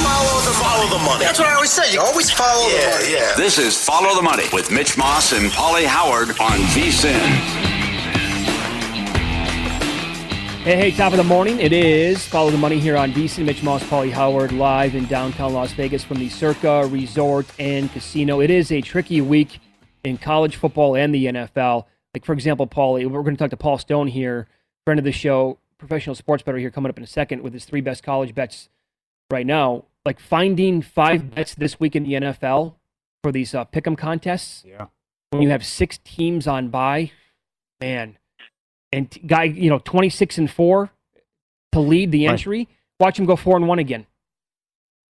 Follow the, follow the money. That's what I always say. You always follow yeah, the money. Yeah. This is Follow the Money with Mitch Moss and Paulie Howard on VSIN. Hey, hey, top of the morning. It is Follow the Money here on VSIN. Mitch Moss, Paulie Howard, live in downtown Las Vegas from the Circa Resort and Casino. It is a tricky week in college football and the NFL. Like, for example, Paulie, we're going to talk to Paul Stone here, friend of the show, professional sports bettor here, coming up in a second with his three best college bets right now, like finding five bets this week in the NFL for these uh, pick'em contests. Yeah. When you have six teams on by, man, and t- guy, you know, twenty six and four to lead the Right. entry. Watch him go four and one again.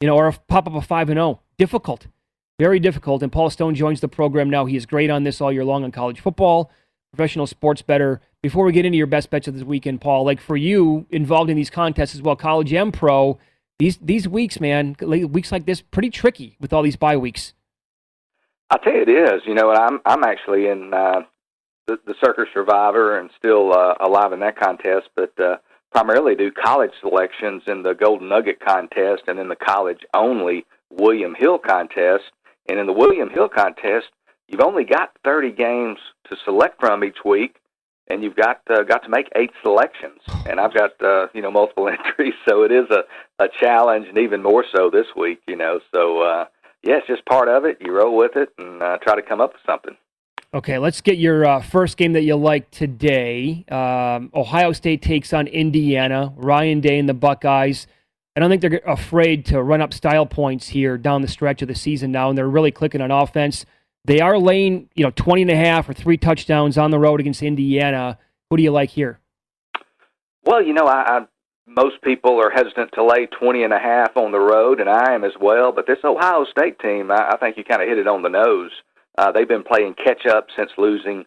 You know, or pop up a five and zero. Difficult, very difficult. And Paul Stone joins the program now. He is great on this all year long on college football, professional sports bettor. Before we get into your best bets of this weekend, Paul, like for you involved in these contests as well, college and pro, these these weeks, man, weeks like this, pretty tricky with all these bye weeks. I tell you, it is. You know, I'm I'm actually in uh, the, the Circa Survivor and still uh, alive in that contest, but uh, primarily do college selections in the Golden Nugget contest and in the college only William Hill contest. And in the William Hill contest, you've only got 30 games to select from each week, and you've got uh, got to make eight selections. And I've got uh, you know multiple entries, so it is a a challenge, and even more so this week. You know, so. Uh, yeah, it's just part of it. You roll with it and uh, try to come up with something. Okay, let's get your uh, first game that you like today. Um, Ohio State takes on Indiana. Ryan Day and the Buckeyes. I don't think they're afraid to run up style points here down the stretch of the season now, and they're really clicking on offense. They are laying, you know, 20 and a half or three touchdowns on the road against Indiana. Who do you like here? Well, you know, I, I most people are hesitant to lay 20 and a half on the road, and I am as well. But this Ohio State team, I, I think you kind of hit it on the nose. Uh, they've been playing catch up since losing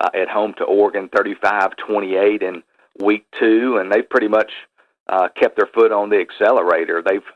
uh, at home to Oregon 35-28 in week two, and they've pretty much uh, kept their foot on the accelerator. They've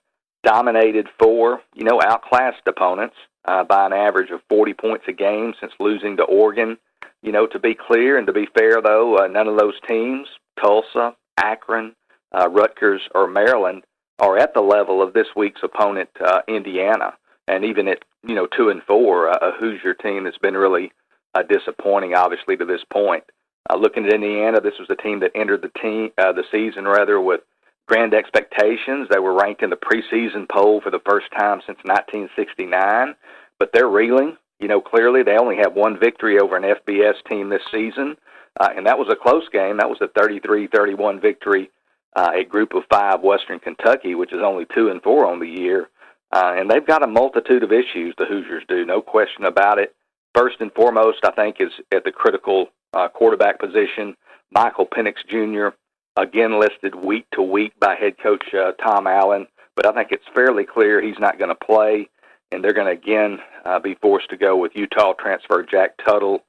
dominated four, you know, outclassed opponents uh, by an average of 40 points a game since losing to Oregon. You know, to be clear and to be fair, though, uh, none of those teams, Tulsa, Akron, uh, Rutgers, or Maryland, are at the level of this week's opponent, uh, Indiana. And even at you know two and four, uh, a Hoosier team that's been really uh, disappointing, obviously to this point. Uh, looking at Indiana, this was a team that entered the team uh, the season rather with grand expectations. They were ranked in the preseason poll for the first time since 1969, but they're reeling. You know, clearly they only have one victory over an FBS team this season, uh, and that was a close game. That was a 33-31 victory uh, a group of five Western Kentucky, which is only two and four on the year. Uh, and they've got a multitude of issues, the Hoosiers do, no question about it. First and foremost, I think, is at the critical uh, quarterback position. Michael Penix Jr., again listed week to week by head coach uh, Tom Allen, but I think it's fairly clear he's not going to play, and they're going to again uh, be forced to go with Utah transfer Jack Tuttle.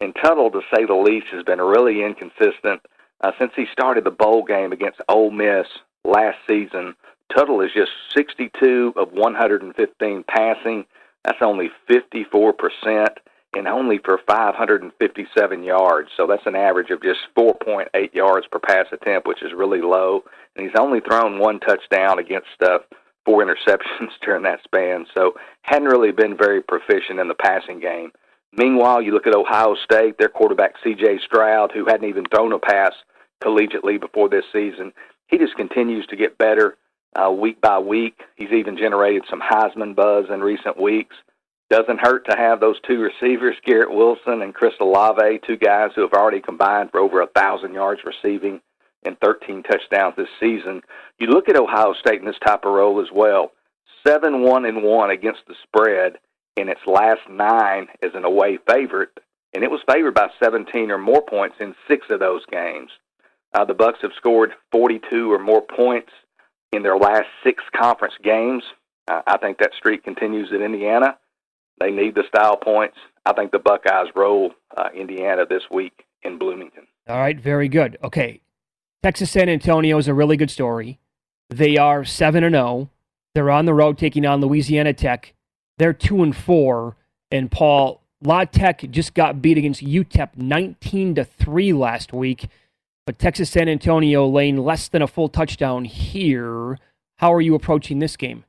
And Tuttle, to say the least, has been really inconsistent uh, since he started the bowl game against Ole Miss last season. Tuttle is just 62 of 115 passing. That's only 54 percent and only for 557 yards. So that's an average of just 4.8 yards per pass attempt, which is really low. And he's only thrown one touchdown against uh, four interceptions during that span. So hadn't really been very proficient in the passing game. Meanwhile, you look at Ohio State, their quarterback C.J. Stroud, who hadn't even thrown a pass collegiately before this season. He just continues to get better uh, week by week. He's even generated some Heisman buzz in recent weeks. Doesn't hurt to have those two receivers, Garrett Wilson and Chris Olave, two guys who have already combined for over a thousand yards receiving and 13 touchdowns this season. You look at Ohio State in this type of role as well. Seven one and one against the spread in its last nine as an away favorite, and it was favored by 17 or more points in six of those games. Uh, the Bucks have scored 42 or more points in their last six conference games. Uh, I think that streak continues at Indiana. They need the style points. I think the Buckeyes roll uh, Indiana this week in Bloomington. All right, very good. Okay, Texas San Antonio is a really good story. They are seven and zero. Oh. They're on the road taking on Louisiana Tech. They're two and four. And Paul La Tech just got beat against UTEP nineteen to three last week. But Texas San Antonio laying less than a full touchdown here. How are you approaching this game?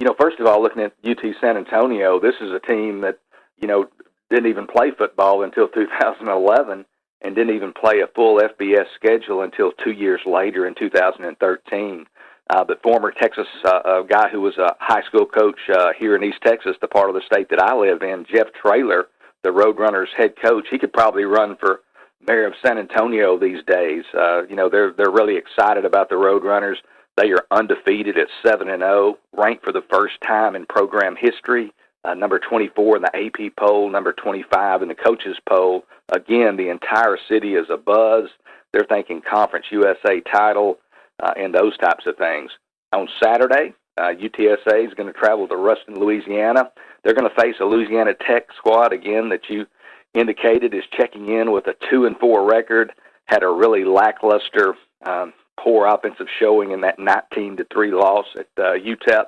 You know, first of all, looking at UT San Antonio, this is a team that, you know, didn't even play football until 2011 and didn't even play a full FBS schedule until two years later in 2013. Uh, but former Texas uh, a guy who was a high school coach uh, here in East Texas, the part of the state that I live in, Jeff Traylor, the Roadrunners head coach, he could probably run for mayor of San Antonio these days. Uh, you know, they're they're really excited about the Roadrunners. They are undefeated at 7 and 0, ranked for the first time in program history. Uh, number 24 in the AP poll, number 25 in the coaches poll. Again, the entire city is a buzz. They're thinking Conference USA title uh, and those types of things. On Saturday, uh, UTSA is going to travel to Ruston, Louisiana. They're going to face a Louisiana Tech squad again that you indicated is checking in with a two and four record. Had a really lackluster um, poor offensive showing in that 19 to 3 loss at uh, UTEP.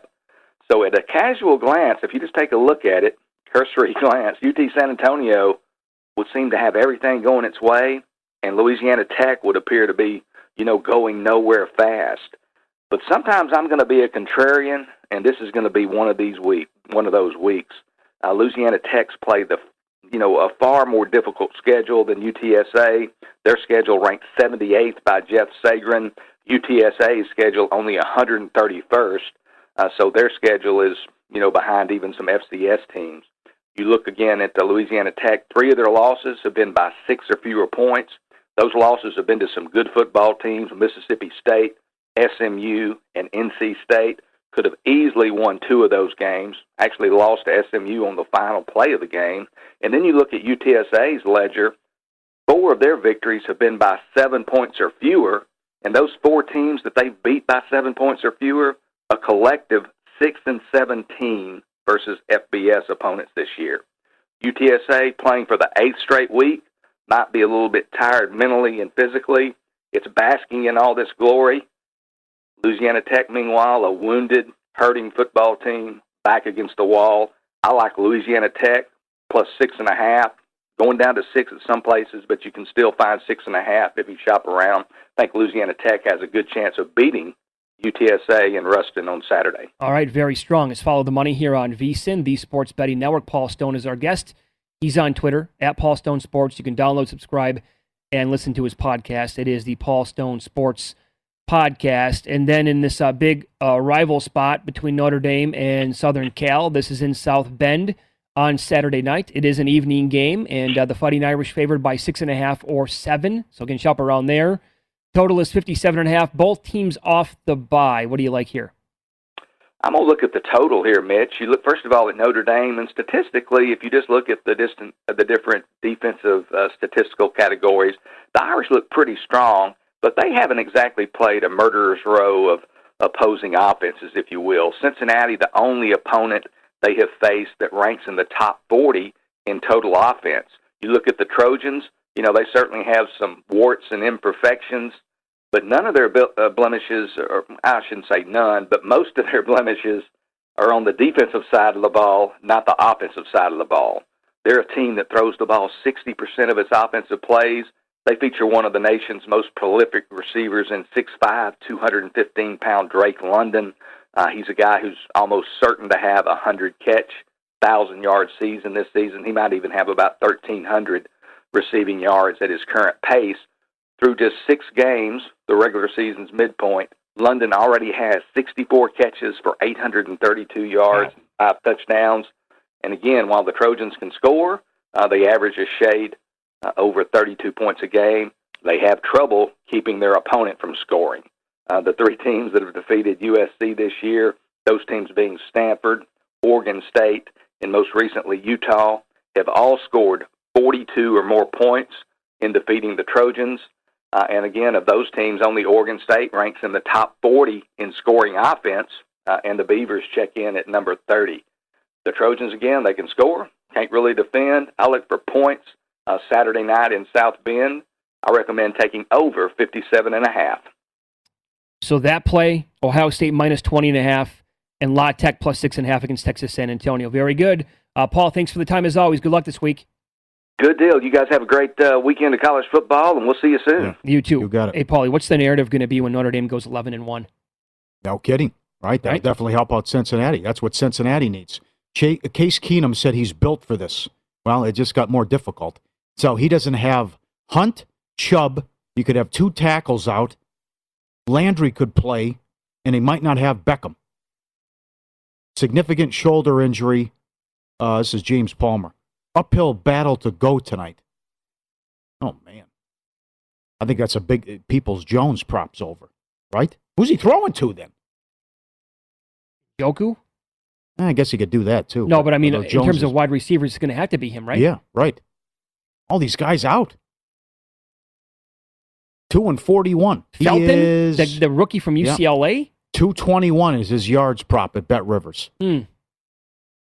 So, at a casual glance, if you just take a look at it, cursory glance, UT San Antonio would seem to have everything going its way, and Louisiana Tech would appear to be, you know, going nowhere fast. But sometimes I'm going to be a contrarian, and this is going to be one of these week, one of those weeks. Uh, Louisiana Tech's played the, you know, a far more difficult schedule than UTSA. Their schedule ranked 78th by Jeff Sagarin. UTSA's schedule only 131st, uh, so their schedule is you know behind even some FCS teams. You look again at the Louisiana Tech. Three of their losses have been by six or fewer points. Those losses have been to some good football teams: Mississippi State, SMU, and NC State. Could have easily won two of those games. Actually, lost to SMU on the final play of the game. And then you look at UTSA's ledger Four of their victories have been by seven points or fewer, and those four teams that they've beat by seven points or fewer, a collective six and seventeen versus FBS opponents this year. UTSA playing for the eighth straight week might be a little bit tired mentally and physically. It's basking in all this glory. Louisiana Tech, meanwhile, a wounded, hurting football team back against the wall. I like Louisiana Tech plus six and a half going down to six at some places, but you can still find six and a half if you shop around. I think Louisiana Tech has a good chance of beating UTSA and Ruston on Saturday. All right, very strong. Let's follow the money here on VSIN, the Sports Betting Network. Paul Stone is our guest. He's on Twitter at Paul Stone Sports. You can download, subscribe, and listen to his podcast. It is the Paul Stone Sports podcast. And then in this uh, big uh, rival spot between Notre Dame and Southern Cal, this is in South Bend on Saturday night. It is an evening game, and uh, the Fighting Irish favored by six and a half or seven. So again, shop around there. Total is 57.5. Both teams off the bye. What do you like here? I'm gonna look at the total here, Mitch. You look first of all at Notre Dame, and statistically, if you just look at the distant, the different defensive uh, statistical categories, the Irish look pretty strong, but they haven't exactly played a murderer's row of opposing offenses, if you will. Cincinnati, the only opponent they have faced that ranks in the top 40 in total offense. You look at the Trojans, you know, they certainly have some warts and imperfections, but none of their uh, blemishes, or I shouldn't say none, but most of their blemishes are on the defensive side of the ball, not the offensive side of the ball. They're a team that throws the ball 60% of its offensive plays. They feature one of the nation's most prolific receivers in 6'5", 215 pound Drake London. Uh, he's a guy who's almost certain to have a 100 catch, 1,000 yard season this season. He might even have about 1,300 receiving yards at his current pace. Through just six games, the regular season's midpoint, London already has 64 catches for 832 yards, five touchdowns. And again, while the Trojans can score, uh, they average a shade uh, over 32 points a game. They have trouble keeping their opponent from scoring. Uh, the three teams that have defeated USC this year, those teams being Stanford, Oregon State, and most recently Utah, have all scored 42 or more points in defeating the Trojans. Uh, and again, of those teams, only Oregon State ranks in the top 40 in scoring offense, uh, and the Beavers check in at number 30. The Trojans, again, they can score, can't really defend. I look for points uh, Saturday night in South Bend. I recommend taking over 57 and a half. So that play, Ohio State minus 20 and a half, and La Tech plus six and a half against Texas San Antonio. Very good. Uh, Paul, thanks for the time as always. Good luck this week. Good deal. You guys have a great uh, weekend of college football, and we'll see you soon. Yeah. You too. You got it. Hey, Paulie, what's the narrative going to be when Notre Dame goes 11 and one? No kidding. Right. That'll right? definitely help out Cincinnati. That's what Cincinnati needs. Case Keenum said he's built for this. Well, it just got more difficult. So he doesn't have Hunt, Chubb. You could have two tackles out. Landry could play, and he might not have Beckham. Significant shoulder injury. Uh, this is James Palmer uphill battle to go tonight. Oh man, I think that's a big uh, Peoples Jones props over, right? Who's he throwing to then? Njoku. Eh, I guess he could do that too. No, but, but I mean, in terms is, of wide receivers, it's going to have to be him, right? Yeah, right. All these guys out. Two and forty-one. Felton, is, the, the, rookie from UCLA. Yeah. Two twenty-one is his yards prop at Bet Rivers. Hmm.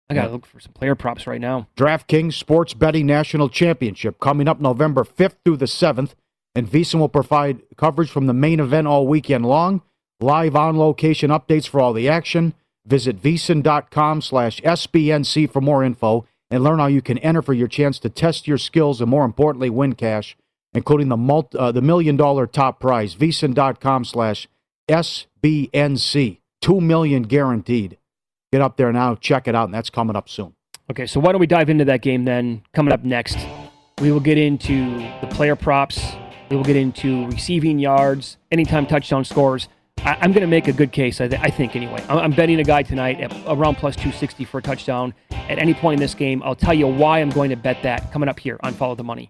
I got to look for some player props right now. DraftKings Sports Betting National Championship coming up November 5th through the 7th, and VSiN will provide coverage from the main event all weekend long. Live on location updates for all the action. Visit VSiN.com slash SBNC for more info and learn how you can enter for your chance to test your skills and, more importantly, win cash, including the, multi, uh, the million dollar top prize. VSiN.com slash SBNC. Two million guaranteed. Get up there now, check it out, and that's coming up soon. Okay, so why don't we dive into that game then? Coming up next, we will get into the player props. We will get into receiving yards, anytime touchdown scores. I, am going to make a good case, I, th- I think, anyway. I'm, I'm, betting a guy tonight at around plus 260 for a touchdown at any point in this game. I'll tell you why I'm going to bet that coming up here on Follow the Money.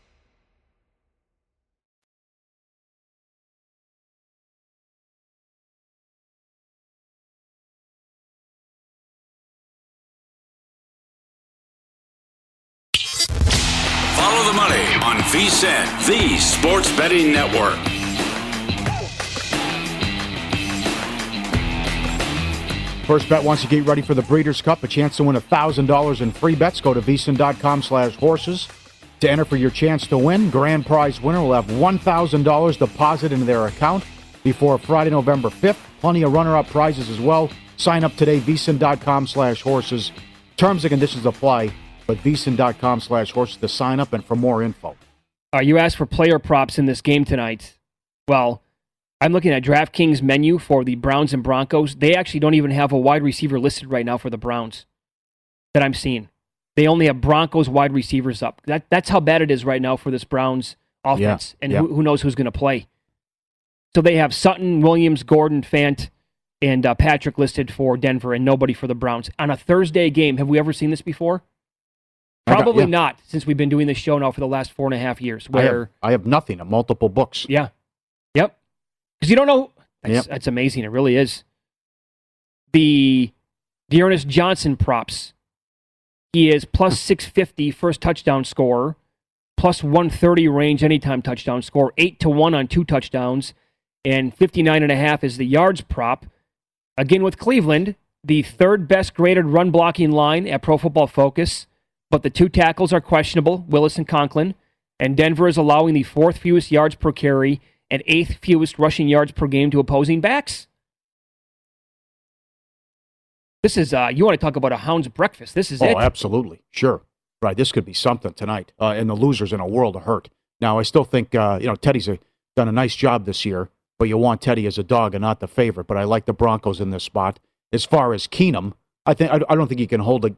the Sports Betting Network. First Bet wants to get ready for the Breeders' Cup, a chance to win $1,000 in free bets. Go to vsin.com slash horses to enter for your chance to win. Grand prize winner will have $1,000 deposited into their account before Friday, November 5th. Plenty of runner-up prizes as well. Sign up today, vsin.com slash horses. Terms and conditions apply, but vsin.com slash horses to sign up and for more info. Uh, you asked for player props in this game tonight. Well, I'm looking at DraftKings menu for the Browns and Broncos. They actually don't even have a wide receiver listed right now for the Browns that I'm seeing. They only have Broncos wide receivers up. That that's how bad it is right now for this Browns offense, Yeah, and yeah. Who, who knows who's going to play. So they have Sutton, Williams, Gordon, Fant, and uh, Patrick listed for Denver, and nobody for the Browns on a Thursday game. Have we ever seen this before? Got- Probably yeah. not, since we've been doing this show now for the last four and a half years. I have, Where I have nothing, of multiple books. yeah. Yep. Because you don't know. That's, Yep. that's amazing. It really is. The D'Ernest Johnson props. He is plus 650 first touchdown scorer, plus 130 range anytime touchdown score, 8 to 1 on two touchdowns, and 59 and a half is the yards prop. Again with Cleveland, the third best graded run blocking line at Pro Football Focus, but the two tackles are questionable, Willis and Conklin, and Denver is allowing the fourth fewest yards per carry and eighth fewest rushing yards per game to opposing backs. This is uh you want to talk about a hound's breakfast. This is it. oh, it. absolutely. Sure. Right. This could be something tonight. Uh, and the loser's in a world of hurt. Now, I still think, uh, you know, Teddy's a, done a nice job this year, but you want Teddy as a dog and not the favorite. But I like the Broncos in this spot. As far as Keenum, I think I, I don't think he can hold, a,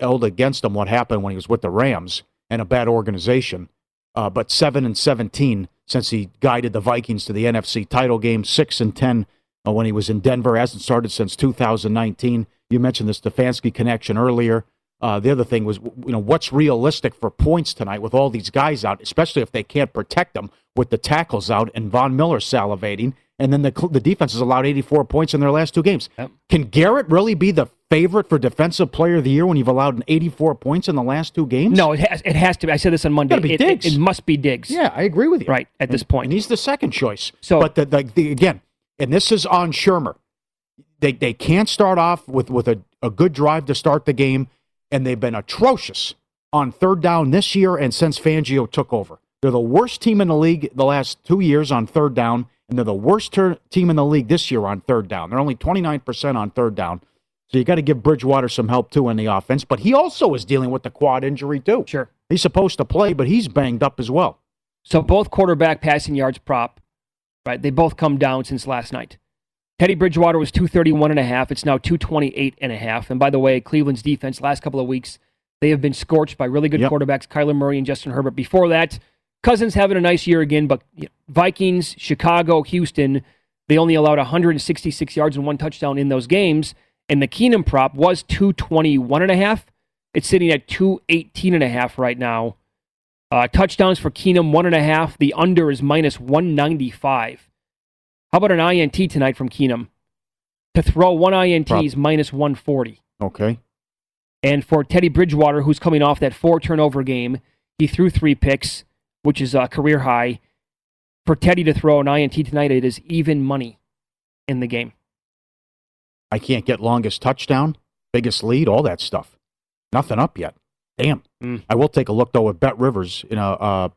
hold against him what happened when he was with the Rams and a bad organization. Uh, but 7 and 17 since he guided the Vikings to the NFC title game, 6 and 10 uh, when he was in Denver. Hasn't started since 2019. You mentioned the Stefanski connection earlier. Uh, the other thing was, you know, what's realistic for points tonight with all these guys out, especially if they can't protect them with the tackles out and Von Miller salivating, and then the the defense has allowed 84 points in their last two games. Can Garrett really be the favorite for Defensive Player of the Year when you've allowed 84 points in the last two games? No, it has, it has to be. I said this on Monday. It, it- Diggs. It, must be Diggs. Yeah, I agree with you. Right, at this And- point. And he's the second choice. So- but the, the, the again, and this is on Shurmur. They they can't start off with with a, a good drive to start the game, and they've been atrocious on third down this year and since Fangio took over. They're the worst team in the league the last two years on third down, and they're the worst ter- team in the league this year on third down. They're only 29% on third down. So you got to give Bridgewater some help too in the offense. But he also is dealing with the quad injury too. Sure. He's supposed to play, but he's banged up as well. So both quarterback passing yards prop, right? They both come down since last night. Teddy Bridgewater was 231 and a half. It's now 228 and a half. And by the way, Cleveland's defense last couple of weeks, they have been scorched by really good Yep. quarterbacks, Kyler Murray and Justin Herbert. Before that, Cousins having a nice year again, but Vikings, Chicago, Houston, they only allowed 166 yards and one touchdown in those games. And the Keenum prop was 221 and a half. It's sitting at 218 and a half right now. Uh, touchdowns for Keenum, one and a half. The under is minus 195. How about an INT tonight from Keenum? To throw one INT Prop. is minus 140. Okay. And for Teddy Bridgewater, who's coming off that four turnover game, he threw three picks. which is a career high. For Teddy to throw an INT tonight, it is even money in the game. I can't get longest touchdown, biggest lead, all that stuff. Nothing up yet. Damn. Mm. I will take a look though at Bet Rivers. in a uh,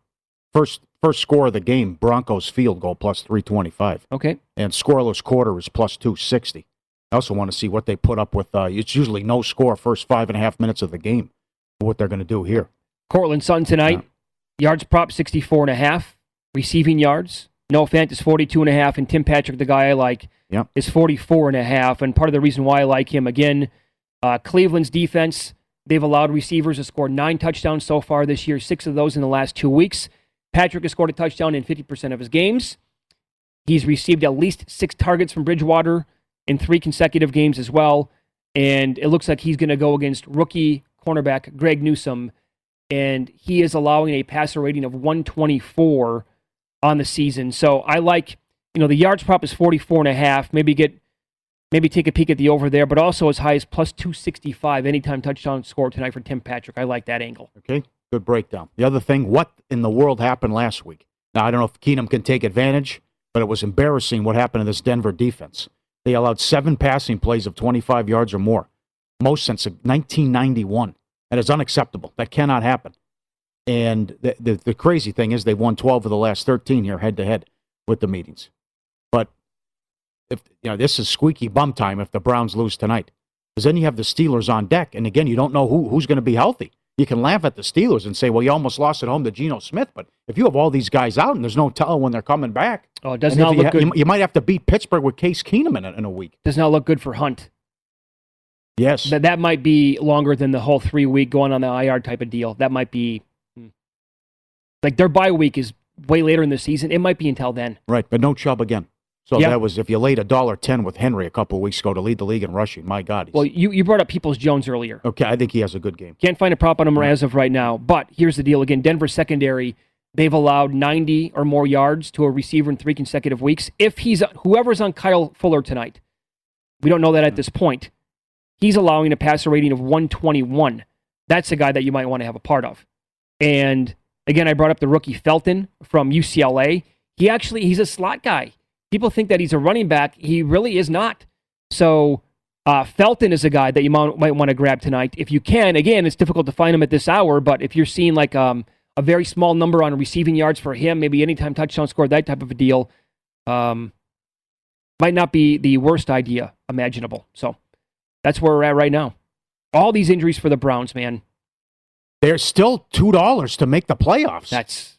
first first score of the game, Broncos field goal plus three twenty five. Okay. And scoreless quarter is plus two sixty. I also want to see what they put up with. Uh, it's usually no score first five and a half minutes of the game. What they're going to do here. Courtland Sutton tonight. Yards prop 64 and a half. Receiving yards. Noah Fant is 42 and a half. And Tim Patrick, the guy I like, Yep. is 44 and a half. And part of the reason why I like him, again, uh, Cleveland's defense, they've allowed receivers to score nine touchdowns so far this year, six of those in the last two weeks. Patrick has scored a touchdown in 50% of his games. He's received at least six targets from Bridgewater in three consecutive games as well. And it looks like he's going to go against rookie cornerback Greg Newsom. And he is allowing a passer rating of 124 on the season. So I like, you know, the yards prop is 44 and a half. Maybe get, maybe take a peek at the over there, but also as high as plus 265 anytime touchdown score tonight for Tim Patrick. I like that angle. Okay, good breakdown. The other thing, what in the world happened last week? Now I don't know if Keenum can take advantage, but it was embarrassing what happened to this Denver defense. They allowed seven passing plays of 25 yards or more, most since 1991. That is unacceptable. That cannot happen. And the, the, the crazy thing is, they've won 12 of the last 13 here head to head with the meetings. But if you know this is squeaky bum time if the Browns lose tonight, because then you have the Steelers on deck, and again, you don't know who who's going to be healthy. You can laugh at the Steelers and say, "Well, you almost lost at home to Geno Smith," but if you have all these guys out and there's no telling when they're coming back, Oh, it does not you, look ha- good. you, you might have to beat Pittsburgh with Case Keenum in a, in a week. does not look good for Hunt. Yes, That that might be longer than the whole three week going on the IR type of deal. That might be. Like their bye week is way later in the season. It might be until then. right, but no Chubb again. So Yeah. that was if you laid a dollar ten with Henry a couple of weeks ago to lead the league in rushing. My God, Well, you, you brought up Peoples Jones earlier. okay, I think he has a good game. Can't find a prop on him as of right now. But here's the deal again Denver secondary, they've allowed 90 or more yards to a receiver in three consecutive weeks. If he's whoever's on Kyle Fuller tonight, we don't know that at hmm. this point. He's allowing a passer rating of 121. That's a guy that you might want to have a part of. And again, I brought up the rookie Felton from UCLA. He actually he's a slot guy. People think that he's a running back. He really is not. So uh, Felton is a guy that you might, might want to grab tonight if you can. Again, it's difficult to find him at this hour, but if you're seeing like um, a very small number on receiving yards for him, maybe anytime touchdown score, that type of a deal, um, might not be the worst idea imaginable. So that's where we're at right now. All these injuries for the Browns, man. There's still two dollars to make the playoffs. That's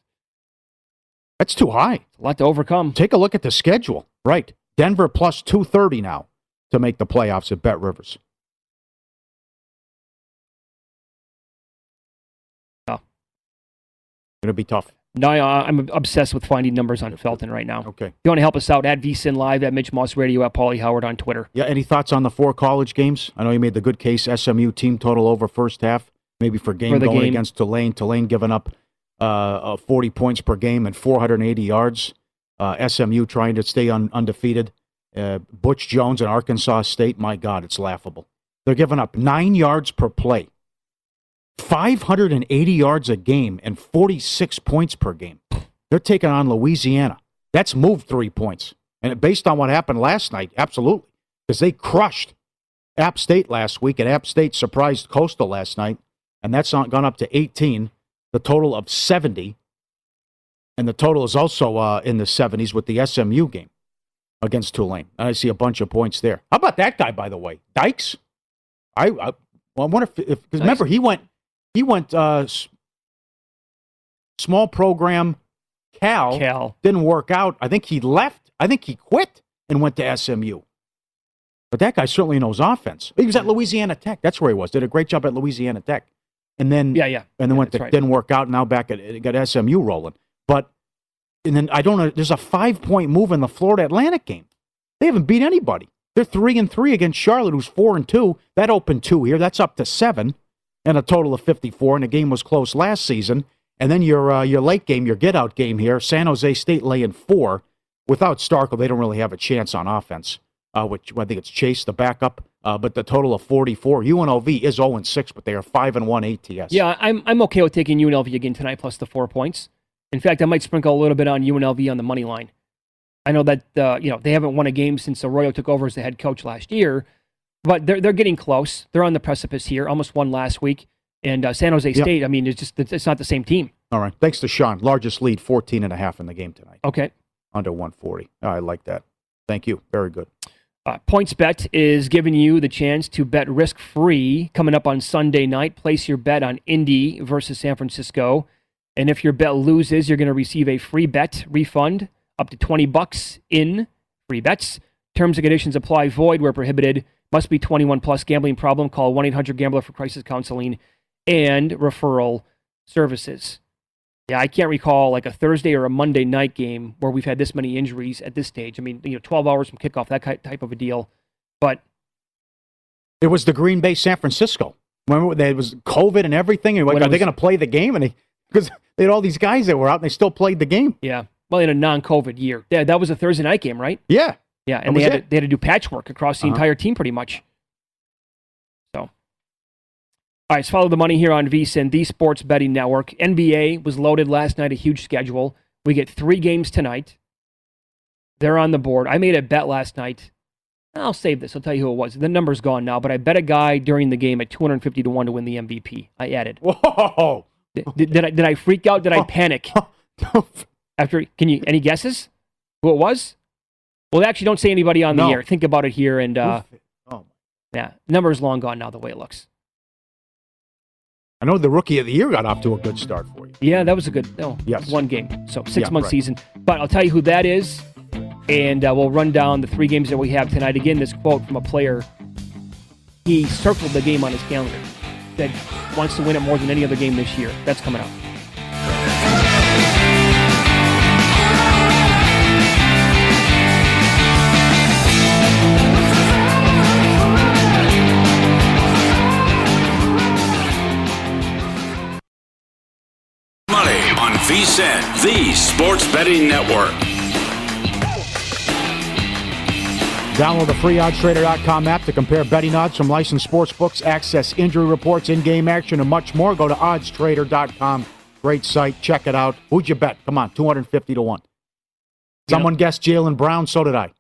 that's too high. a lot to overcome. Take a look at the schedule. Right, Denver plus two thirty now to make the playoffs at Bet Rivers. Oh. Gonna be tough. No, I'm obsessed with finding numbers on Felton right now. Okay. If you want to help us out, at VSIN Live, at Mitch Moss Radio, at Paulie Howard on Twitter. Yeah. Any thoughts on the four college games? I know you made the good case. SMU team total over first half, maybe for game For going game. against Tulane. Tulane giving up uh, uh, 40 points per game and 480 yards. Uh, SMU trying to stay un- undefeated. Uh, Butch Jones and Arkansas State. My God, it's laughable. They're giving up nine yards per play, 580 yards a game, and 46 points per game. They're taking on Louisiana. That's moved three points. And based on what happened last night, absolutely. Because they crushed App State last week, and App State surprised Coastal last night. And that's not gone up to 18, the total of 70. And the total is also uh, in the 70s with the SMU game against Tulane. And I see a bunch of points there. How about that guy, by the way? Dykes? I, I, well, I wonder if, if remember, he went, he went uh, small program Cal, Cal. didn't work out. I think he left. I think he quit and went to SMU. But that guy certainly knows offense. He was at Louisiana Tech. That's where he was. Did a great job at Louisiana Tech. And then Yeah, yeah. and then Yeah, went to right. didn't work out. Now back at got SMU rolling. But and then I don't know. There's a five point move in the Florida Atlantic game. They haven't beat anybody. They're three and three against Charlotte, who's four and two. That opened two here. That's up to seven, and a total of fifty four. And the game was close last season. And then your uh, your late game, your get out game here. San Jose State laying four. Without Starkel, they don't really have a chance on offense. Uh, which I think it's Chase, the backup. Uh, but the total of forty four. UNLV is zero and six, but they are five and one ATS. Yeah, I'm I'm okay with taking UNLV again tonight plus the four points. In fact, I might sprinkle a little bit on UNLV on the money line. I know that uh, you know they haven't won a game since Arroyo took over as the head coach last year, but they're they're getting close. They're on the precipice here. Almost won last week, and uh, San Jose Yep. State. I mean, it's just it's not the same team. All right. Thanks to Sean. Largest lead, 14 and a half in the game tonight. Okay. Under 140. I like that. Thank you. Very good. Uh, PointsBet is giving you the chance to bet risk free coming up on Sunday night. Place your bet on Indy versus San Francisco. And if your bet loses, you're going to receive a free bet refund up to 20 bucks in free bets. Terms and conditions apply. Void where prohibited. Must be 21 plus. Gambling problem? Call 1 800 Gambler for crisis counseling and referral services. Yeah, I can't recall like a Thursday or a Monday night game where we've had this many injuries at this stage. I mean, you know, 12 hours from kickoff, that type of a deal. But It was the Green Bay San Francisco. Remember, there was COVID and everything. And like, are it they going to play the game? And they, because they had all these guys that were out and they still played the game. yeah, well, in a non-COVID year, yeah, that was a Thursday night game, right? Yeah. Yeah, and they had to, they had to do patchwork across the Uh-huh. entire team, pretty much. Right, let's follow the money here on VSIN, the Sports Betting Network. NBA was loaded last night, a huge schedule. We get three games tonight. They're on the board. I made a bet last night. I'll save this. I'll tell you who it was. The number's gone now, but I bet a guy during the game at 250 to 1 to win the MVP. I added. Whoa. Did, did, did I, did I freak out? Did I panic? After, can you, any guesses who it was? Well, actually, don't say anybody on the No. air. Think about it here. And, uh, Oh. yeah, number's long gone now, the way it looks. I know the rookie of the year got off to a good start for you. Yeah, that was a good, oh, Yes. one game. So six Yeah, month right. season. But I'll tell you who that is. And uh, we'll run down the three games that we have tonight. Again, this quote from a player. He circled the game on his calendar. Said wants to win it more than any other game this year. That's coming up. On VSIN, the sports betting network. Download the free oddstrader.com app to compare betting odds from licensed sports books, access injury reports, in-game action, and much more. Go to oddstrader.com. Great site. Check it out. Who'd you bet? Come on, 250 to 1. Someone guessed Jaylen Brown, so did I.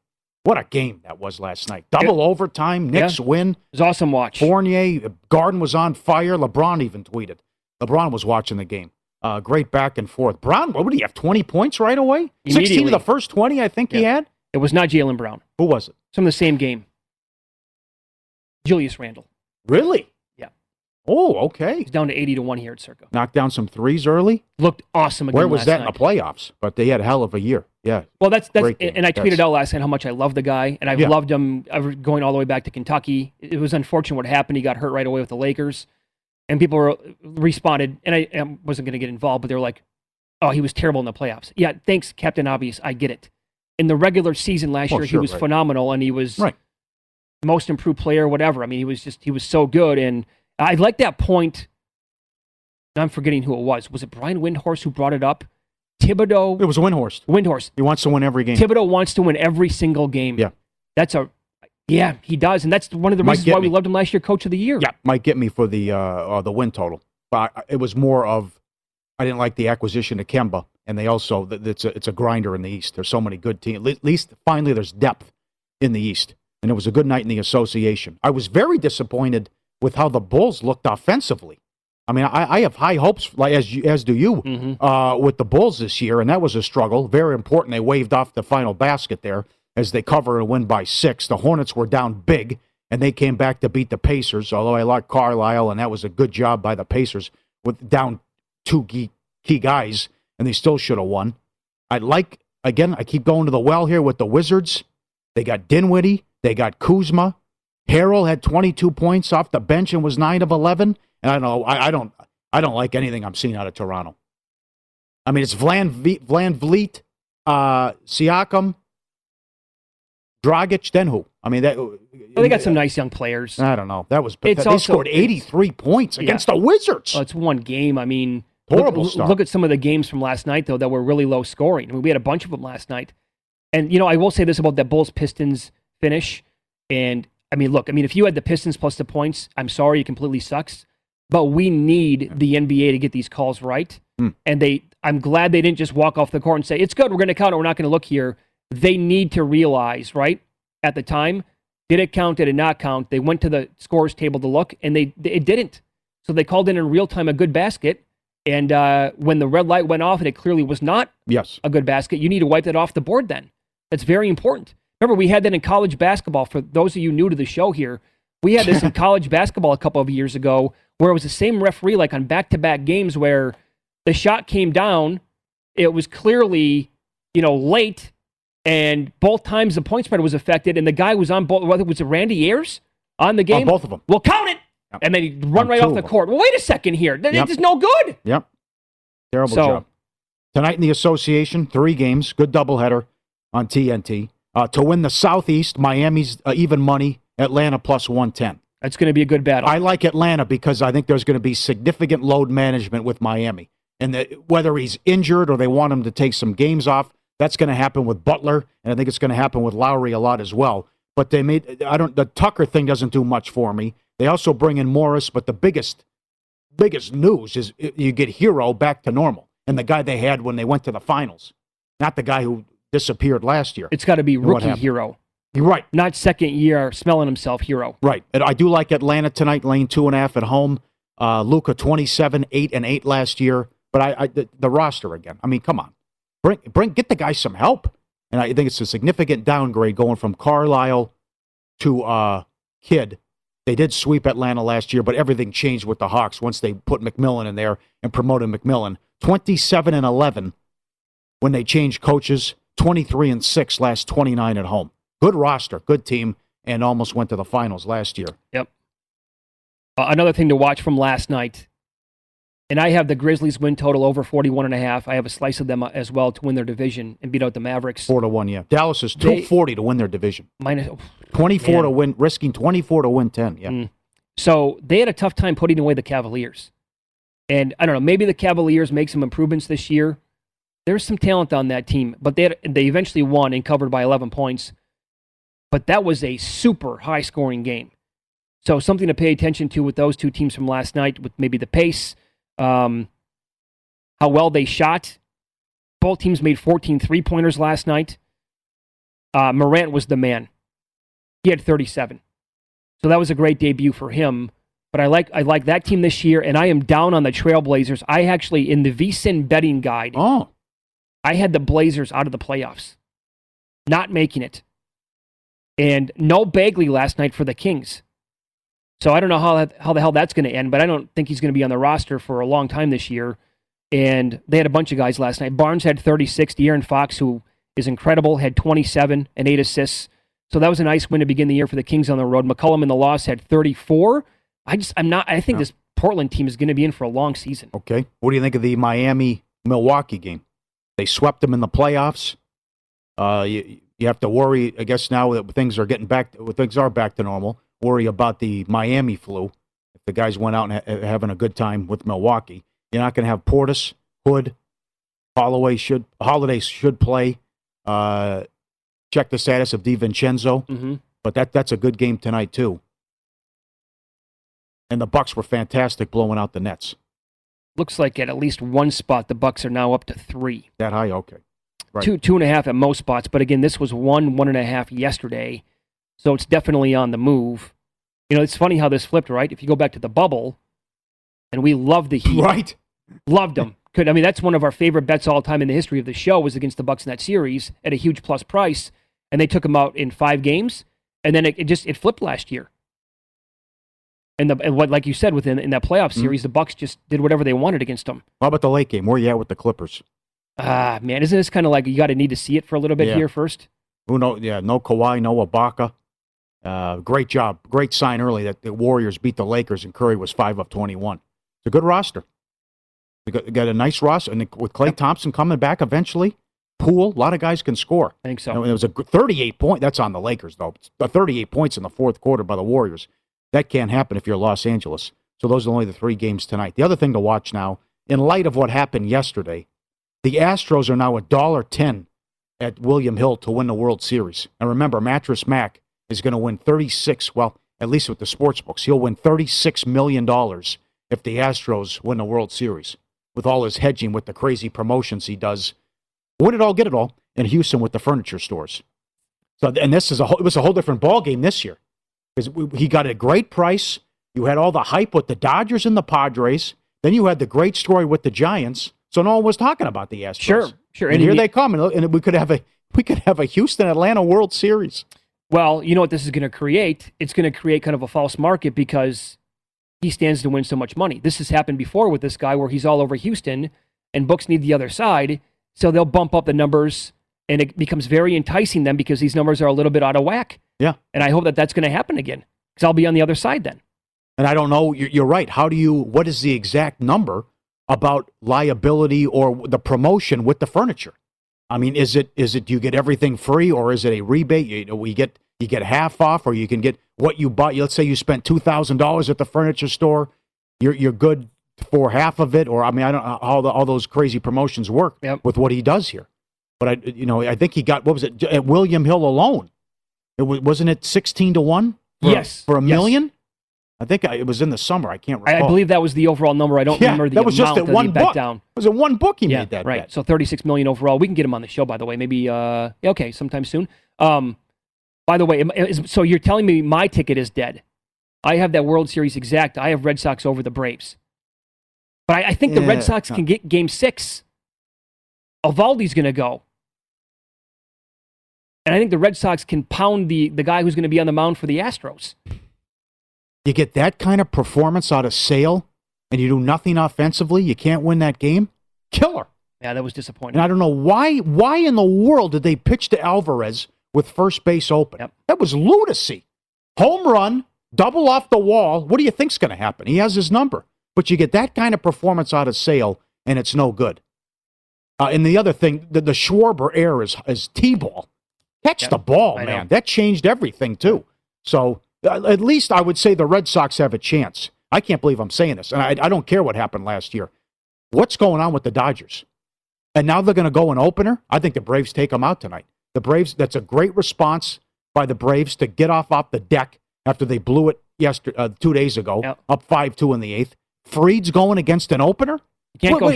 What a game that was last night. Double overtime, Knicks Yeah. win. It was awesome watch. Fournier, Garden was on fire. LeBron even tweeted. LeBron was watching the game. Uh, great back and forth. Brown, what would he have? 20 points right away? 16 Immediately. of the first 20, I think he had. It was not Jaylen Brown. Who was it? Some of the same game. Julius Randle. Really? Yeah. Oh, okay. He's down to 80 to 1 here at Circa. Knocked down some threes early. Looked awesome again Where was that in the playoffs? But they had a hell of a year. Yeah. Well, that's that's Great and I tweeted That's- out last night how much I love the guy, and I've Yeah. loved him ever going all the way back to Kentucky. It was unfortunate what happened. He got hurt right away with the Lakers, and people were responded, and I, I wasn't going to get involved, but they were like, "Oh, he was terrible in the playoffs." Yeah, thanks, Captain Obvious. I get it. In the regular season last Oh, year, he was right. phenomenal, and he was Right. most improved player, whatever. I mean, he was just he was so good, and I like that point. I'm forgetting who it was. Was it Brian Windhorst who brought it up? Thibodeau. It was Windhorst. Windhorst. He wants to win every game. Thibodeau wants to win every single game. Yeah. That's a yeah, he does, and that's one of the Might reasons why we loved him last year, Coach of the Year. Yeah, might get me for the uh, uh, the win total. But I, it was more of I didn't like the acquisition of Kemba, and they also it's a it's a grinder in the East. There's so many good teams. At least finally, there's depth in the East, and it was a good night in the association. I was very disappointed with how the Bulls looked offensively. I mean, I, I have high hopes, like as you, as do you, Mm-hmm. uh, with the Bulls this year, and that was a struggle. Very important. They waved off the final basket there as they cover and win by six. The Hornets were down big, and they came back to beat the Pacers. Although I like Carlisle, and that was a good job by the Pacers with down two key, key guys, and they still should have won. I like again. I keep going to the well here with the Wizards. They got Dinwiddie. They got Kuzma. Harrell had 22 points off the bench and was nine of 11. And I don't know. I, I don't. I don't like anything I'm seeing out of Toronto. I mean, it's Vlan, v, VanVleet, uh, Siakam, Dragic, then who? I mean, that. Well, they got some nice young players. I don't know. That was. It's. They also- scored 83 points Yeah. against the Wizards. Oh, it's one game. I mean, Horrible look, start. look at some of the games from last night though that were really low scoring. I mean, we had a bunch of them last night. And you know, I will say this about that Bulls Pistons finish. And I mean, look, I mean, if you had the Pistons plus the points, I'm sorry, it completely sucks. But we need the NBA to get these calls right. Hmm. And they, I'm glad they didn't just walk off the court and say, it's good, we're going to count it, we're not going to look here. They need to realize, right, at the time, did it count, did it not count? They went to the scores table to look, and they it didn't. So they called in in real time a good basket. And uh, when the red light went off and it clearly was not yes. a good basket, you need to wipe that off the board then. That's very important. Remember, we had that in college basketball. For those of you new to the show here, we had this in college basketball a couple of years ago where it was the same referee, like on back to back games, where the shot came down. It was clearly, you know, late, and both times the point spread was affected, and the guy was on both. Whether it was Randy Ayers on the game, oh, both of them. Well, count it, yep. and then he run on right off the court. Well, wait a second here. Yep. It's no good. Yep. Terrible so, job. Tonight in the association, three games, good doubleheader on TNT. Uh, to win the Southeast, Miami's uh, even money, Atlanta plus 110. That's going to be a good battle. I like Atlanta because I think there's going to be significant load management with Miami. And the, whether he's injured or they want him to take some games off, that's going to happen with Butler, and I think it's going to happen with Lowry a lot as well. But they made I don't the Tucker thing doesn't do much for me. They also bring in Morris, but the biggest biggest news is you get Herro back to normal and the guy they had when they went to the finals, not the guy who disappeared last year. It's got to be rookie Herro. You're right. Not second year smelling himself Herro. Right. And I do like Atlanta tonight, lane two and a half at home. Uh, Luka 27, 8 and 8 last year. But I, I the, the, roster again. I mean, come on. Bring bring get the guy some help. And I think it's a significant downgrade going from Carlisle to uh. They did sweep Atlanta last year, but everything changed with the Hawks once they put McMillan in there and promoted McMillan. 27 and 11 when they changed coaches, 23 and 6 last 29 at home. Good roster, good team, and almost went to the finals last year. Yep. Uh, another thing to watch from last night, and I have the Grizzlies win total over 41 and a half. I have a slice of them uh, as well to win their division and beat out the Mavericks. 4 to 1, yeah. Dallas is 240 to win their division. Minus oh, 24 man. to win, risking 24 to win 10, yeah. Mm. So they had a tough time putting away the Cavaliers. And I don't know, maybe the Cavaliers make some improvements this year. There's some talent on that team, but they had, they eventually won and covered by 11 points. But that was a super high scoring game. So something to pay attention to with those two teams from last night, with maybe the pace, um, how well they shot. Both teams made 14 three pointers last night. Uh, Morant was the man. He had 37. So that was a great debut for him. But I like I like that team this year, and I am down on the Trailblazers. I actually in the VSIN betting guide. Oh, I had the Blazers out of the playoffs, not making it, and no Bagley last night for the Kings. So I don't know how that, how the hell that's going to end, but I don't think he's going to be on the roster for a long time this year. And they had a bunch of guys last night. Barnes had 36. De'Aaron Fox, who is incredible, had 27 and eight assists. So that was a nice win to begin the year for the Kings on the road. McCollum in the loss had 34. I just I'm not. I think no. this Portland team is going to be in for a long season. Okay, what do you think of the Miami Milwaukee game? They swept them in the playoffs. Uh, you you have to worry. I guess now that things are getting back, things are back to normal. Worry about the Miami flu. If the guys went out and ha- having a good time with Milwaukee, you're not going to have Portis, Hood, Holloway should Holiday should play. Uh, check the status of DiVincenzo. Mm-hmm. But that that's a good game tonight too and the Bucks were fantastic blowing out the Nets. Looks like at at least one spot the Bucks are now up to three. That high, okay. Right. Two two and a half at most spots, but again, this was one one and a half yesterday, so it's definitely on the move. You know, it's funny how this flipped, right? If you go back to the bubble, and we loved the Heat, right? Loved them. Could I mean that's one of our favorite bets all time in the history of the show was against the Bucks in that series at a huge plus price, and they took them out in five games, and then it, it just it flipped last year. And, the, and what, like you said, within in that playoff mm-hmm. series, mm-hmm. the Bucks just did whatever they wanted against them. How about the late game? Where you at with the Clippers? Ah, man, isn't this kind of like you got to need to see it for a little bit yeah. here first? Who know? Yeah, no Kawhi, no Ibaka. Uh, great job, great sign early that the Warriors beat the Lakers and Curry was five of twenty-one. It's a good roster. We got, got a nice roster, and with Clay yep. Thompson coming back eventually, Poole, a lot of guys can score. I think so. And it was a 38 point. That's on the Lakers though. It's 38 points in the fourth quarter by the Warriors. That can't happen if you're Los Angeles. So those are only the three games tonight. The other thing to watch now, in light of what happened yesterday, the Astros are now a dollar ten at William Hill to win the World Series. And remember, Mattress Mac is going to win 36. Well, at least with the sports books, he'll win 36 million dollars if the Astros win the World Series. with all his hedging with the crazy promotions he does. Where did all get it all? In Houston with the furniture stores. So, and this is a whole, it was a whole different ball game this year because he got a great price. You had all the hype with the Dodgers and the Padres. Then you had the great story with the Giants. So no one was talking about the Astros. Sure, sure. And, And here he- they come, and, and we could have a we could have a Houston Atlanta World Series. Well, you know what this is going to create? It's going to create kind of a false market because he stands to win so much money. This has happened before with this guy where he's all over Houston and books need the other side. So they'll bump up the numbers and it becomes very enticing them because these numbers are a little bit out of whack. Yeah. And I hope that that's going to happen again because I'll be on the other side then. And I don't know. You're, you're right. How do you? What is the exact number about liability or the promotion with the furniture? I mean, is it is it you get everything free or is it a rebate? You know, we get you get half off, or you can get what you bought. Let's say you spent two thousand dollars at the furniture store, you're you're good for half of it. Or I mean, I don't uh, know how the, all those crazy promotions work with what he does here. But I, you know, I think he got what was it at William Hill alone? It was, wasn't it sixteen to one? For, Yes, for a yes. million. I think I, it was in the summer. I can't I, recall. I believe that was the overall number. I don't Yeah, remember the that was just amount at that one he bet book. down. It was in one book he yeah, made that right. bet. So 36 million overall. We can get him on the show, by the way. Maybe, uh, okay, sometime soon. Um, by the way, is- so you're telling me my ticket is dead? I have that World Series exact. I have Red Sox over the Braves, but I, I think the Yeah, Red Sox no. can get Game Six. Eovaldi's going to go, and I think the Red Sox can pound the the guy who's going to be on the mound for the Astros. You get that kind of performance out of Sale, and you do nothing offensively. You can't win that game. Killer. Yeah, that was disappointing. And I don't know why. Why in the world did they pitch to Alvarez with first base open? That was lunacy. Home run, double off the wall. What do you think's going to happen? He has his number, but you get that kind of performance out of Sale, and it's no good. Uh, and the other thing, the, the Schwarber error is, is T-ball. Catch the ball, I know. man. That changed everything too. So at least I would say the Red Sox have a chance. I can't believe I'm saying this, and I, I don't care what happened last year. What's going on with the Dodgers? And now they're going to go an opener. I think the Braves take them out tonight. The Braves. That's a great response by the Braves to get off off the deck after they blew it yesterday, uh, two days ago, up five two in the eighth. Fried's going against an opener. Can't go-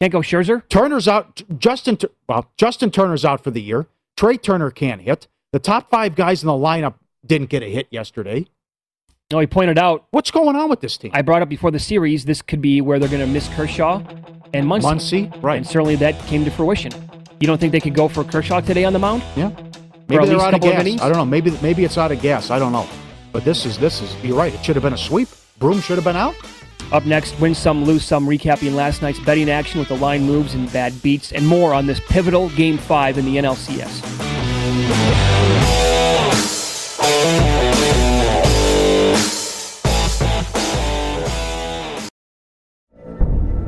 Can't go Scherzer. Turner's out. Justin. Well, Justin Turner's out for the year. Trea Turner can't hit. The top five guys in the lineup didn't get a hit yesterday. No, he pointed out what's going on with this team. I brought up before the series. This could be where they're going to miss Kershaw and Muncy. Muncy, right? And certainly that came to fruition. You don't think they could go for Kershaw today on the mound? Yeah. Maybe they're out of couple of gas. I don't know. Maybe maybe it's out of gas. I don't know. But this is this is. You're right. It should have been a sweep. Broom should have been out. Up next, win some, lose some, recapping last night's betting action with the line moves and bad beats, and more on this pivotal Game 5 in the NLCS.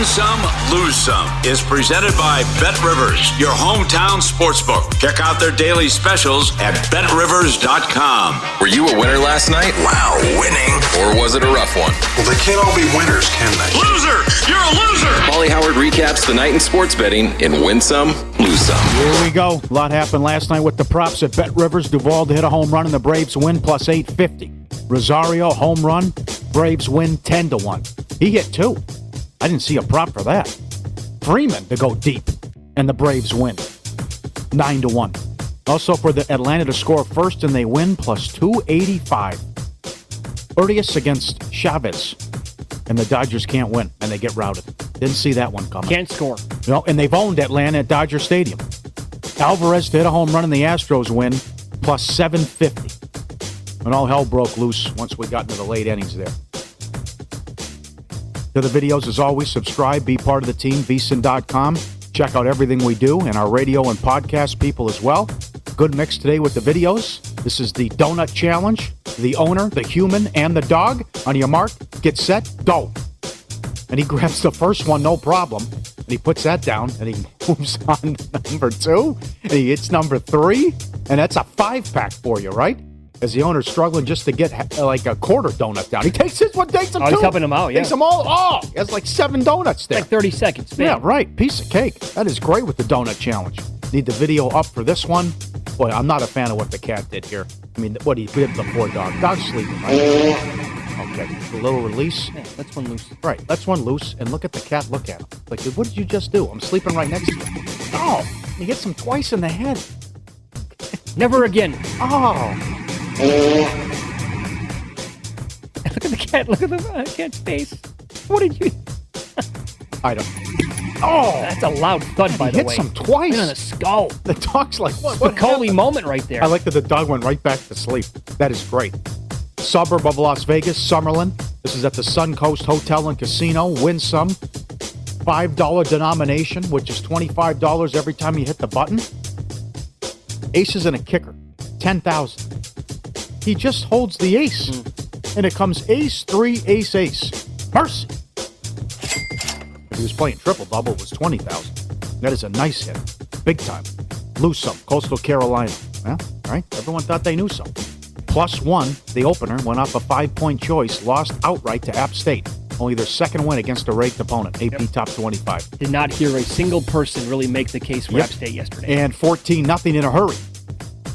Win Some, Lose Some is presented by Bet Rivers, your hometown sportsbook. Check out their daily specials at betrivers.com. Were you a winner last night? Wow, winning. Or was it a rough one? Well, they can't all be winners, can they? Loser! You're a loser! Molly Howard recaps the night in sports betting in Win Some, Lose Some. Here we go. A lot happened last night with the props at Bet Rivers. Duvall to hit a home run and the Braves win plus 850. Rosario home run. Braves win 10 to 1. He hit two. I didn't see a prop for that. Freeman to go deep and the Braves win 9 to 1. Also for the Atlanta to score first and they win plus 285. Urias against Chavez and the Dodgers can't win and they get routed. Didn't see that one coming. Can't score. No, and they've owned Atlanta at Dodger Stadium. Alvarez to hit a home run and the Astros win plus 750. And all hell broke loose once we got into the late innings there. To the videos, as always, subscribe, be part of the team, vsin.com. Check out everything we do and our radio and podcast people as well. Good mix today with the videos. This is the Donut Challenge. The owner, the human, and the dog. On your mark, get set, go. And he grabs the first one, no problem. And he puts that down and he moves on to number two. And he hits number three. And that's a five pack for you, right? As the owner's struggling just to get like a quarter donut down. He takes his one, takes them Oh, two. he's helping him out, yeah. Takes them all. Oh, he has like seven donuts there. Like 30 seconds. Yeah, right. Piece of cake. That is great with the donut challenge. Need the video up for this one. Boy, I'm not a fan of what the cat did here. I mean, what he did to the poor dog. Dog's sleeping, right? Okay, a little release. Yeah, that's one loose. Right, let's one loose and look at the cat. Look at him. Like, what did you just do? I'm sleeping right next to you. Oh, he hits him twice in the head. Never again. Oh, Look at the cat. Look at the uh, cat's face. What did you? I don't. Oh, That's a loud thud, by he the hits way. him twice. Right on the skull. The dog's like, what? what Spicoli moment right there. I like that the dog went right back to sleep. That is great. Suburb of Las Vegas, Summerlin. This is at the Suncoast Hotel and Casino. Win some. $5 denomination, which is $25 every time you hit the button. Aces and a kicker. 10000 He just holds the ace. Hmm. And it comes ace, three, ace, ace. Mercy. If he was playing triple double, was 20000 That is a nice hit. Big time. Lose some. Coastal Carolina. Well, all right. Everyone thought they knew some. Plus one, the opener went off a five point choice, lost outright to App State. Only their second win against a ranked opponent, AP top 25. Did not hear a single person really make the case for Yep. App State yesterday. And 14 nothing in a hurry.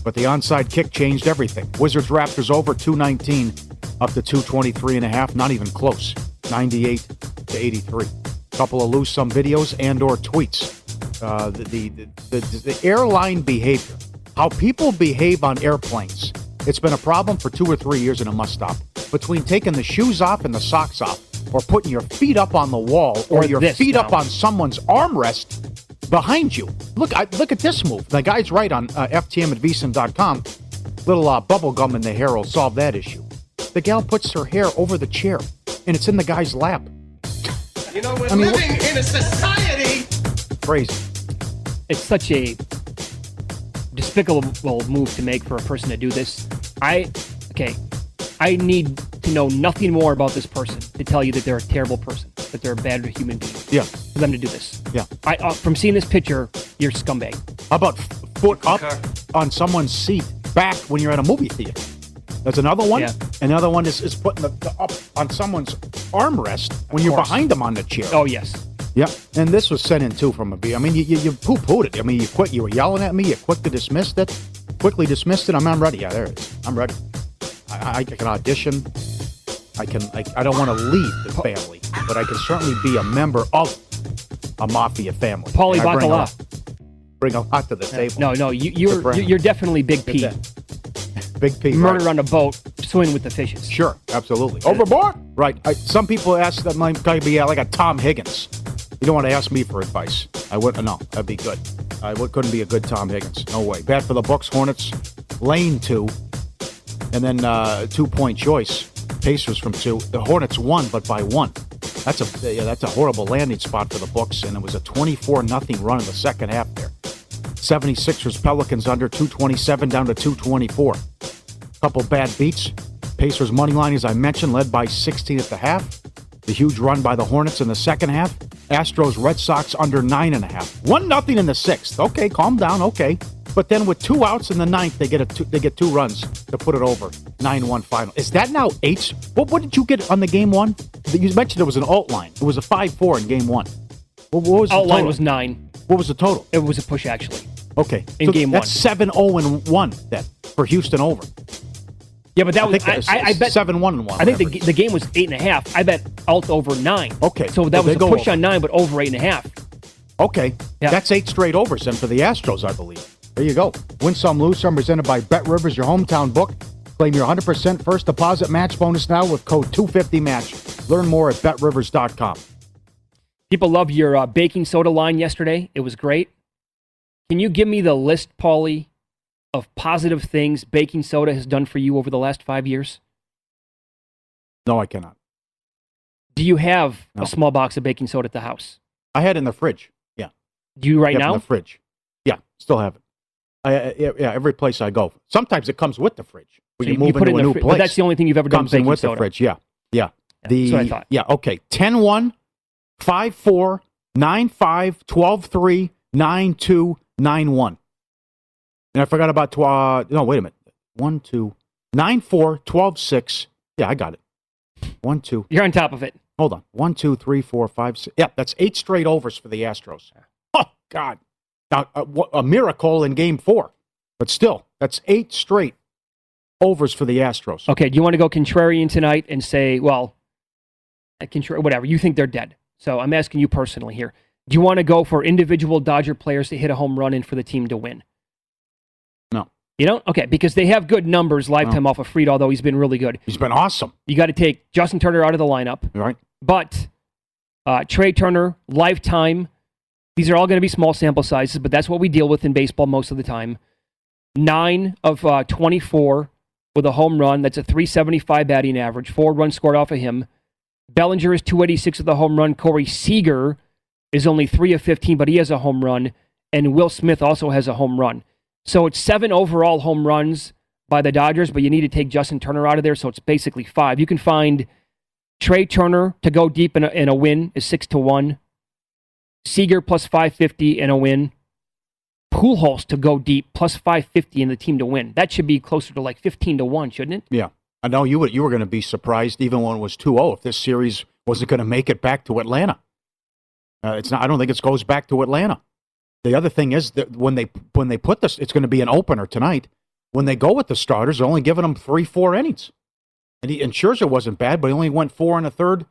But the onside kick changed everything. Wizards Raptors over 219 up to 223 and a half, not even close. 98 to 83. Couple of loose some videos and or tweets. Uh, the, the, the, the, the airline behavior, how people behave on airplanes. It's been a problem for two or three years and it must stop. Between taking the shoes off and the socks off, or putting your feet up on the wall, or, Or your feet up on someone's armrest behind you. Look, I, look at this move. The guy's right on uh, FTM at vsin.com. Little uh, bubble gum in the hair will solve that issue. The gal puts her hair over the chair, and it's in the guy's lap. You know, we're I mean, living in a society. Crazy. it's such a despicable move to make for a person to do this. I okay, I need to know nothing more about this person to tell you that they're a terrible person, that they're a bad human being. Yeah. For them to do this. Yeah. I uh, from seeing this picture, you're a scumbag. How about foot up on someone's seat back when you're at a movie theater? That's another one. Yeah. Another one is, is putting the, the up on someone's armrest when you're behind them on the chair. Oh yes. Yeah, and this was sent in too from a B. I mean, you, you, you poo pooed it. I mean, you quit. You were yelling at me. You quickly dismissed it. Quickly dismissed it. I'm, I'm ready. Yeah, there it is. I'm ready. I, I, I can audition. I can. I, I don't want to lead the family, but I can certainly be a member of a mafia family. Paulie I bring a Bacala. lot- Bring a lot to the table. No, no, you, you're you're definitely Big P. Big P. Murder right. on a boat, swim with the fishes. Sure, absolutely. Overboard. Right. I, some people ask that might be uh, like a Tom Hagen. You don't want to ask me for advice. I wouldn't. No, that'd be good. I would, couldn't be a good Tom Hagen. No way. Bad for the Bucks. Hornets, lane two, and then uh, two point choice. Pacers from two. The Hornets won, but by one. That's a yeah, that's a horrible landing spot for the Bucks, and it was a 24 nothing run in the second half there. 76ers Pelicans under 227 down to 224. Couple bad beats. Pacers money line, as I mentioned, led by 16 at the half. The huge run by the Hornets in the second half. Astros Red Sox under nine and a half. One nothing in the sixth. Okay, calm down. Okay, but then with two outs in the ninth, they get a two, they get two runs to put it over. Nine one final. Is that now eight? What what did you get on the game one? You mentioned it was an alt line. It was a five four in game one. What, what was Alt the line was nine. What was the total? It was a push actually. Okay, In so game that's one. seven zero and one then for Houston over. Yeah, but that I was that was I, I, bet seven one and one. I think the, the game was eight and a half. I bet alt over nine. Okay, so so that they was a push over. on nine, but over eight and a half. Okay, Yeah. that's eight straight overs then for the Astros, I believe. There you go. Win some, lose some. Presented by Bet Rivers, your hometown book. Claim your 100% first deposit match bonus now with code 250match. Learn more at betrivers.com. People love your uh, baking soda line yesterday. It was great. Can you give me the list, Paulie, of positive things baking soda has done for you over the last five years? No, I cannot. Do you have No. a small box of baking soda at the house? I had it in the fridge. Yeah. Do you right now? In the fridge. Yeah, still have it. I, yeah, yeah, every place I go. Sometimes it comes with the fridge. When So you you move put it into in a new but place. that's the only thing you've ever done with comes in with soda. the fridge. Yeah, yeah. that's the what I thought. yeah. Okay, 10 1, 5 4, 9 5, 12 3, 9 2, 9 1. And I forgot about, tw- uh, no, wait a minute. 1 2, 9 4, 12 6. Yeah, I got it. 1 2. You're on top of it. Hold on. 1 2, 3 4, 5 6. Yeah, that's eight straight overs for the Astros. Oh, God. Now, a, a miracle in game four. But still, that's eight straight overs for the Astros. Okay, do you want to go contrarian tonight and say, well, contra- whatever, you think they're dead. So I'm asking you personally here. Do you want to go for individual Dodger players to hit a home run and for the team to win? No. You don't? Okay, because they have good numbers lifetime off of Fried, although he's been really good. He's been awesome. You got to take Justin Turner out of the lineup. Right. But uh, Trey Turner, lifetime, these are all going to be small sample sizes, but that's what we deal with in baseball most of the time. Nine of uh, 24 with a home run. That's a 375 batting average. Four runs scored off of him. Bellinger is 286 with a home run. Corey Seager is only 3 of 15, but he has a home run. And Will Smith also has a home run. So it's seven overall home runs by the Dodgers, but you need to take Justin Turner out of there, so it's basically five. You can find Trea Turner to go deep in a, in a win is six to one. Seager plus 550 in a win. Pujols to go deep plus 550 in the team to win. That should be closer to like 15 to one, shouldn't it? Yeah. I know you, would, you were going to be surprised even when it was 2 0 if this series wasn't going to make it back to Atlanta. Uh, it's not, I don't think it goes back to Atlanta. The other thing is that when they when they put this, it's going to be an opener tonight. When they go with the starters, they're only giving them three, four innings. And, he, and Scherzer wasn't bad, but he only went four and a third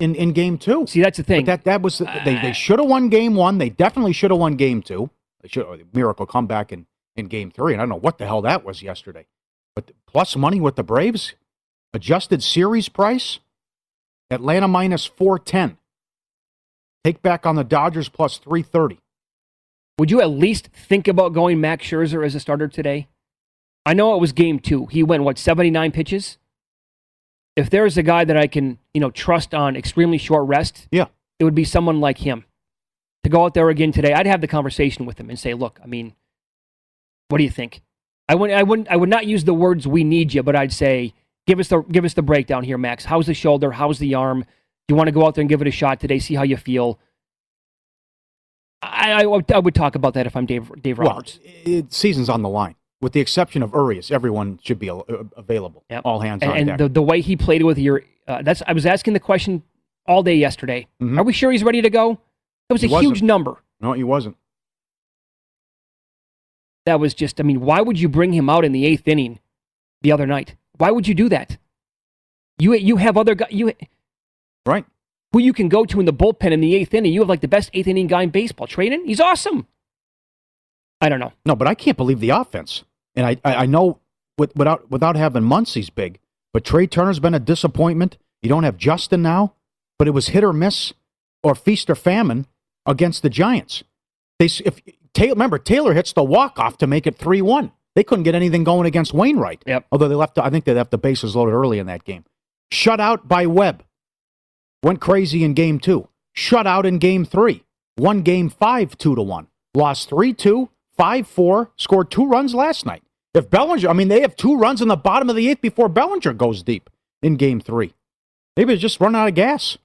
in, in game two. See, that's the thing. that that was they they uh, should have won game one. They definitely should have won game two. They should oh, miracle comeback in in game three. And I don't know what the hell that was yesterday. But plus money with the Braves, adjusted series price, Atlanta minus four ten. Take back on the Dodgers plus three thirty. Would you at least think about going Max Scherzer as a starter today? I know it was game two. He went, what, 79 pitches? If there's a guy that I can, you know, trust on extremely short rest, yeah, it would be someone like him. To go out there again today, I'd have the conversation with him and say, look, I mean, what do you think? I wouldn't, I wouldn't, I would not use the words "we need you," but I'd say, give us the, give us the breakdown here, Max. How's the shoulder? How's the arm? Do you want to go out there and give it a shot today? See how you feel. I, I, would- I would talk about that if I'm Dave, Dave Well, Roberts. it, season's on the line. With the exception of Urias, everyone should be uh, available. All hands and, on and deck. the, the way he played with your uh, that's I was asking the question all day yesterday. Are we sure he's ready to go? That was Mm-hmm. He a huge wasn't. number. no, he wasn't. That was just I mean, why would you bring him out in the eighth inning the other night? Why would you do that? You you have other guys you right who you can go to in the bullpen in the eighth inning. You have like the best eighth inning guy in baseball. Treinen, he's awesome. I don't know. No, but I can't believe the offense. And I, I, know with, without without having Muncy's big, But Trea Turner's been a disappointment. You don't have Justin now, but it was hit or miss or feast or famine against the Giants. They if Taylor, remember Taylor hits the walk off to make it three one. They couldn't get anything going against Wainwright. Yep. Although they left, I think they left the bases loaded early in that game. Shut out by Webb. Went crazy in game two. Shut out in game three. Won game five two to one. Lost three two, five four. Scored two runs last night. If Bellinger, I mean, they have two runs in the bottom of the eighth before Bellinger goes deep in game three. Maybe it's just run out of gas.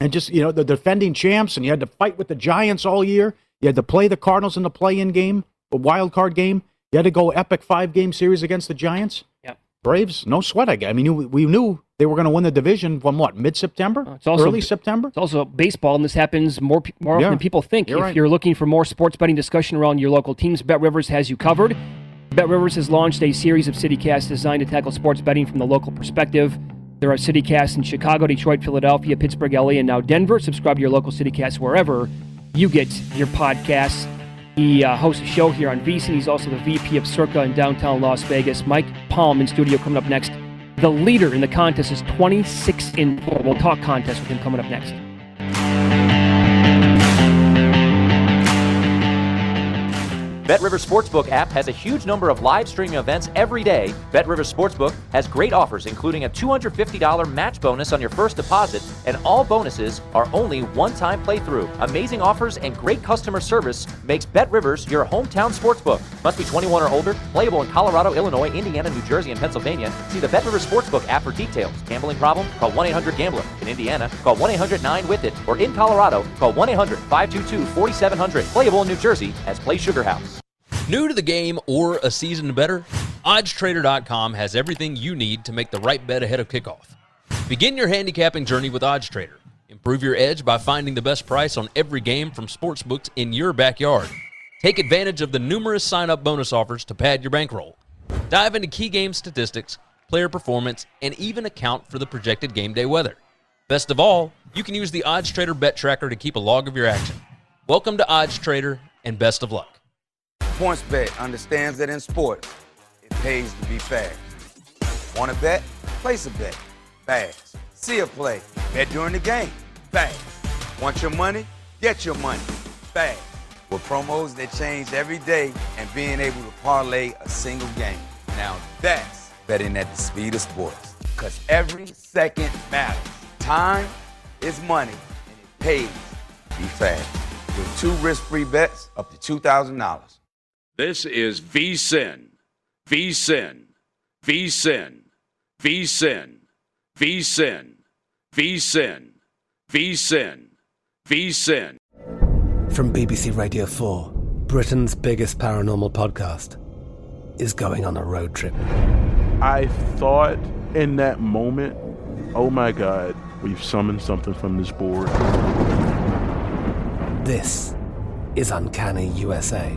And just, you know, the defending champs, and you had to fight with the Giants all year. You had to play the Cardinals in the play in game, a wild card game. You had to go epic five game series against the Giants. Yeah. Braves, no sweat. I guess. I mean, we knew they were going to win the division from what mid September, Uh, it's also early September. It's also baseball, and this happens more more often Yeah, than people think. you're if right. you're looking for more sports betting discussion around your local teams, Bet Rivers has you covered. Bet Rivers has launched a series of CityCasts designed to tackle sports betting from the local perspective. There are CityCasts in Chicago, Detroit, Philadelphia, Pittsburgh, LA, and now Denver. Subscribe to your local CityCast wherever you get your podcasts. He uh, hosts a show here on VSiN. He's also the VP of Circa in downtown Las Vegas. Mike Palm in studio coming up next. The leader in the contest is 26 in 4. We'll talk contest with him coming up next. BetRivers Sportsbook app has a huge number of live streaming events every day. BetRivers Sportsbook has great offers, including a $250 match bonus on your first deposit, and all bonuses are only one-time playthrough. Amazing offers and great customer service makes BetRivers your hometown sportsbook. Must be 21 or older. Playable in Colorado, Illinois, Indiana, New Jersey, and Pennsylvania. See the BetRivers Sportsbook app for details. Gambling problem? Call 1-800-GAMBLER. In Indiana, call 1-800-9-WITH-IT. Or in Colorado, call 1-800-522-4700. Playable in New Jersey as Play Sugar House. New to the game or a season better? OddsTrader.com has everything you need to make the right bet ahead of kickoff. Begin your handicapping journey with OddsTrader. Improve your edge by finding the best price on every game from sportsbooks in your backyard. Take advantage of the numerous sign up bonus offers to pad your bankroll. Dive into key game statistics, player performance, and even account for the projected game day weather. Best of all, you can use the OddsTrader bet tracker to keep a log of your action. Welcome to OddsTrader and best of luck. PointsBet understands that in sports, it pays to be fast. Want to bet? Place a bet. Fast. See a play. Bet during the game. Fast. Want your money? Get your money. Fast. With promos that change every day and being able to parlay a single game. Now that's betting at the speed of sports. Because every second matters. Time is money, and it pays to be fast. With two risk-free bets up to $2,000. This is VSIN, VSIN, VSIN, VSIN, VSIN, VSIN, VSIN, VSIN. From BBC Radio 4, Britain's biggest paranormal podcast is going on a road trip. I thought in that moment, oh my God, we've summoned something from this board. This is Uncanny USA.